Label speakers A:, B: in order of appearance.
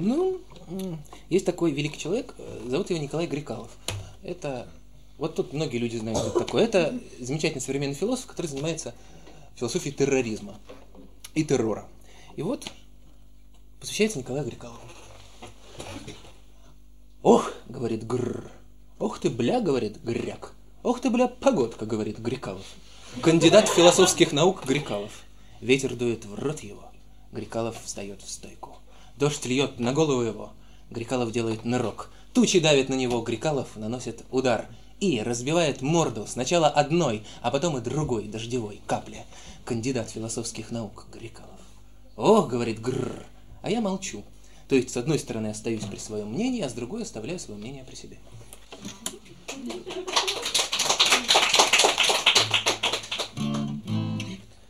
A: Ну, есть такой великий человек, э, зовут его Николай Грикалов. Это, вот тут многие люди знают, кто такой. Это замечательный современный философ, который занимается философией терроризма и террора. И вот посвящается Николаю Грикалову. Ох, говорит Грр. Ох ты, бля, говорит Гряк. Ох ты, бля, погодка, говорит Грикалов. Кандидат философских наук Грикалов. Ветер дует в рот его. Грикалов встает в стойку. Дождь льет на голову его. Грикалов делает нырок. Тучи давят на него. Грикалов наносит удар. И разбивает морду сначала одной, а потом и другой дождевой капли. Кандидат философских наук Грикалов. Ох, говорит Грр, а я молчу. То есть, с одной стороны, остаюсь при своем мнении, а с другой оставляю свое мнение при себе.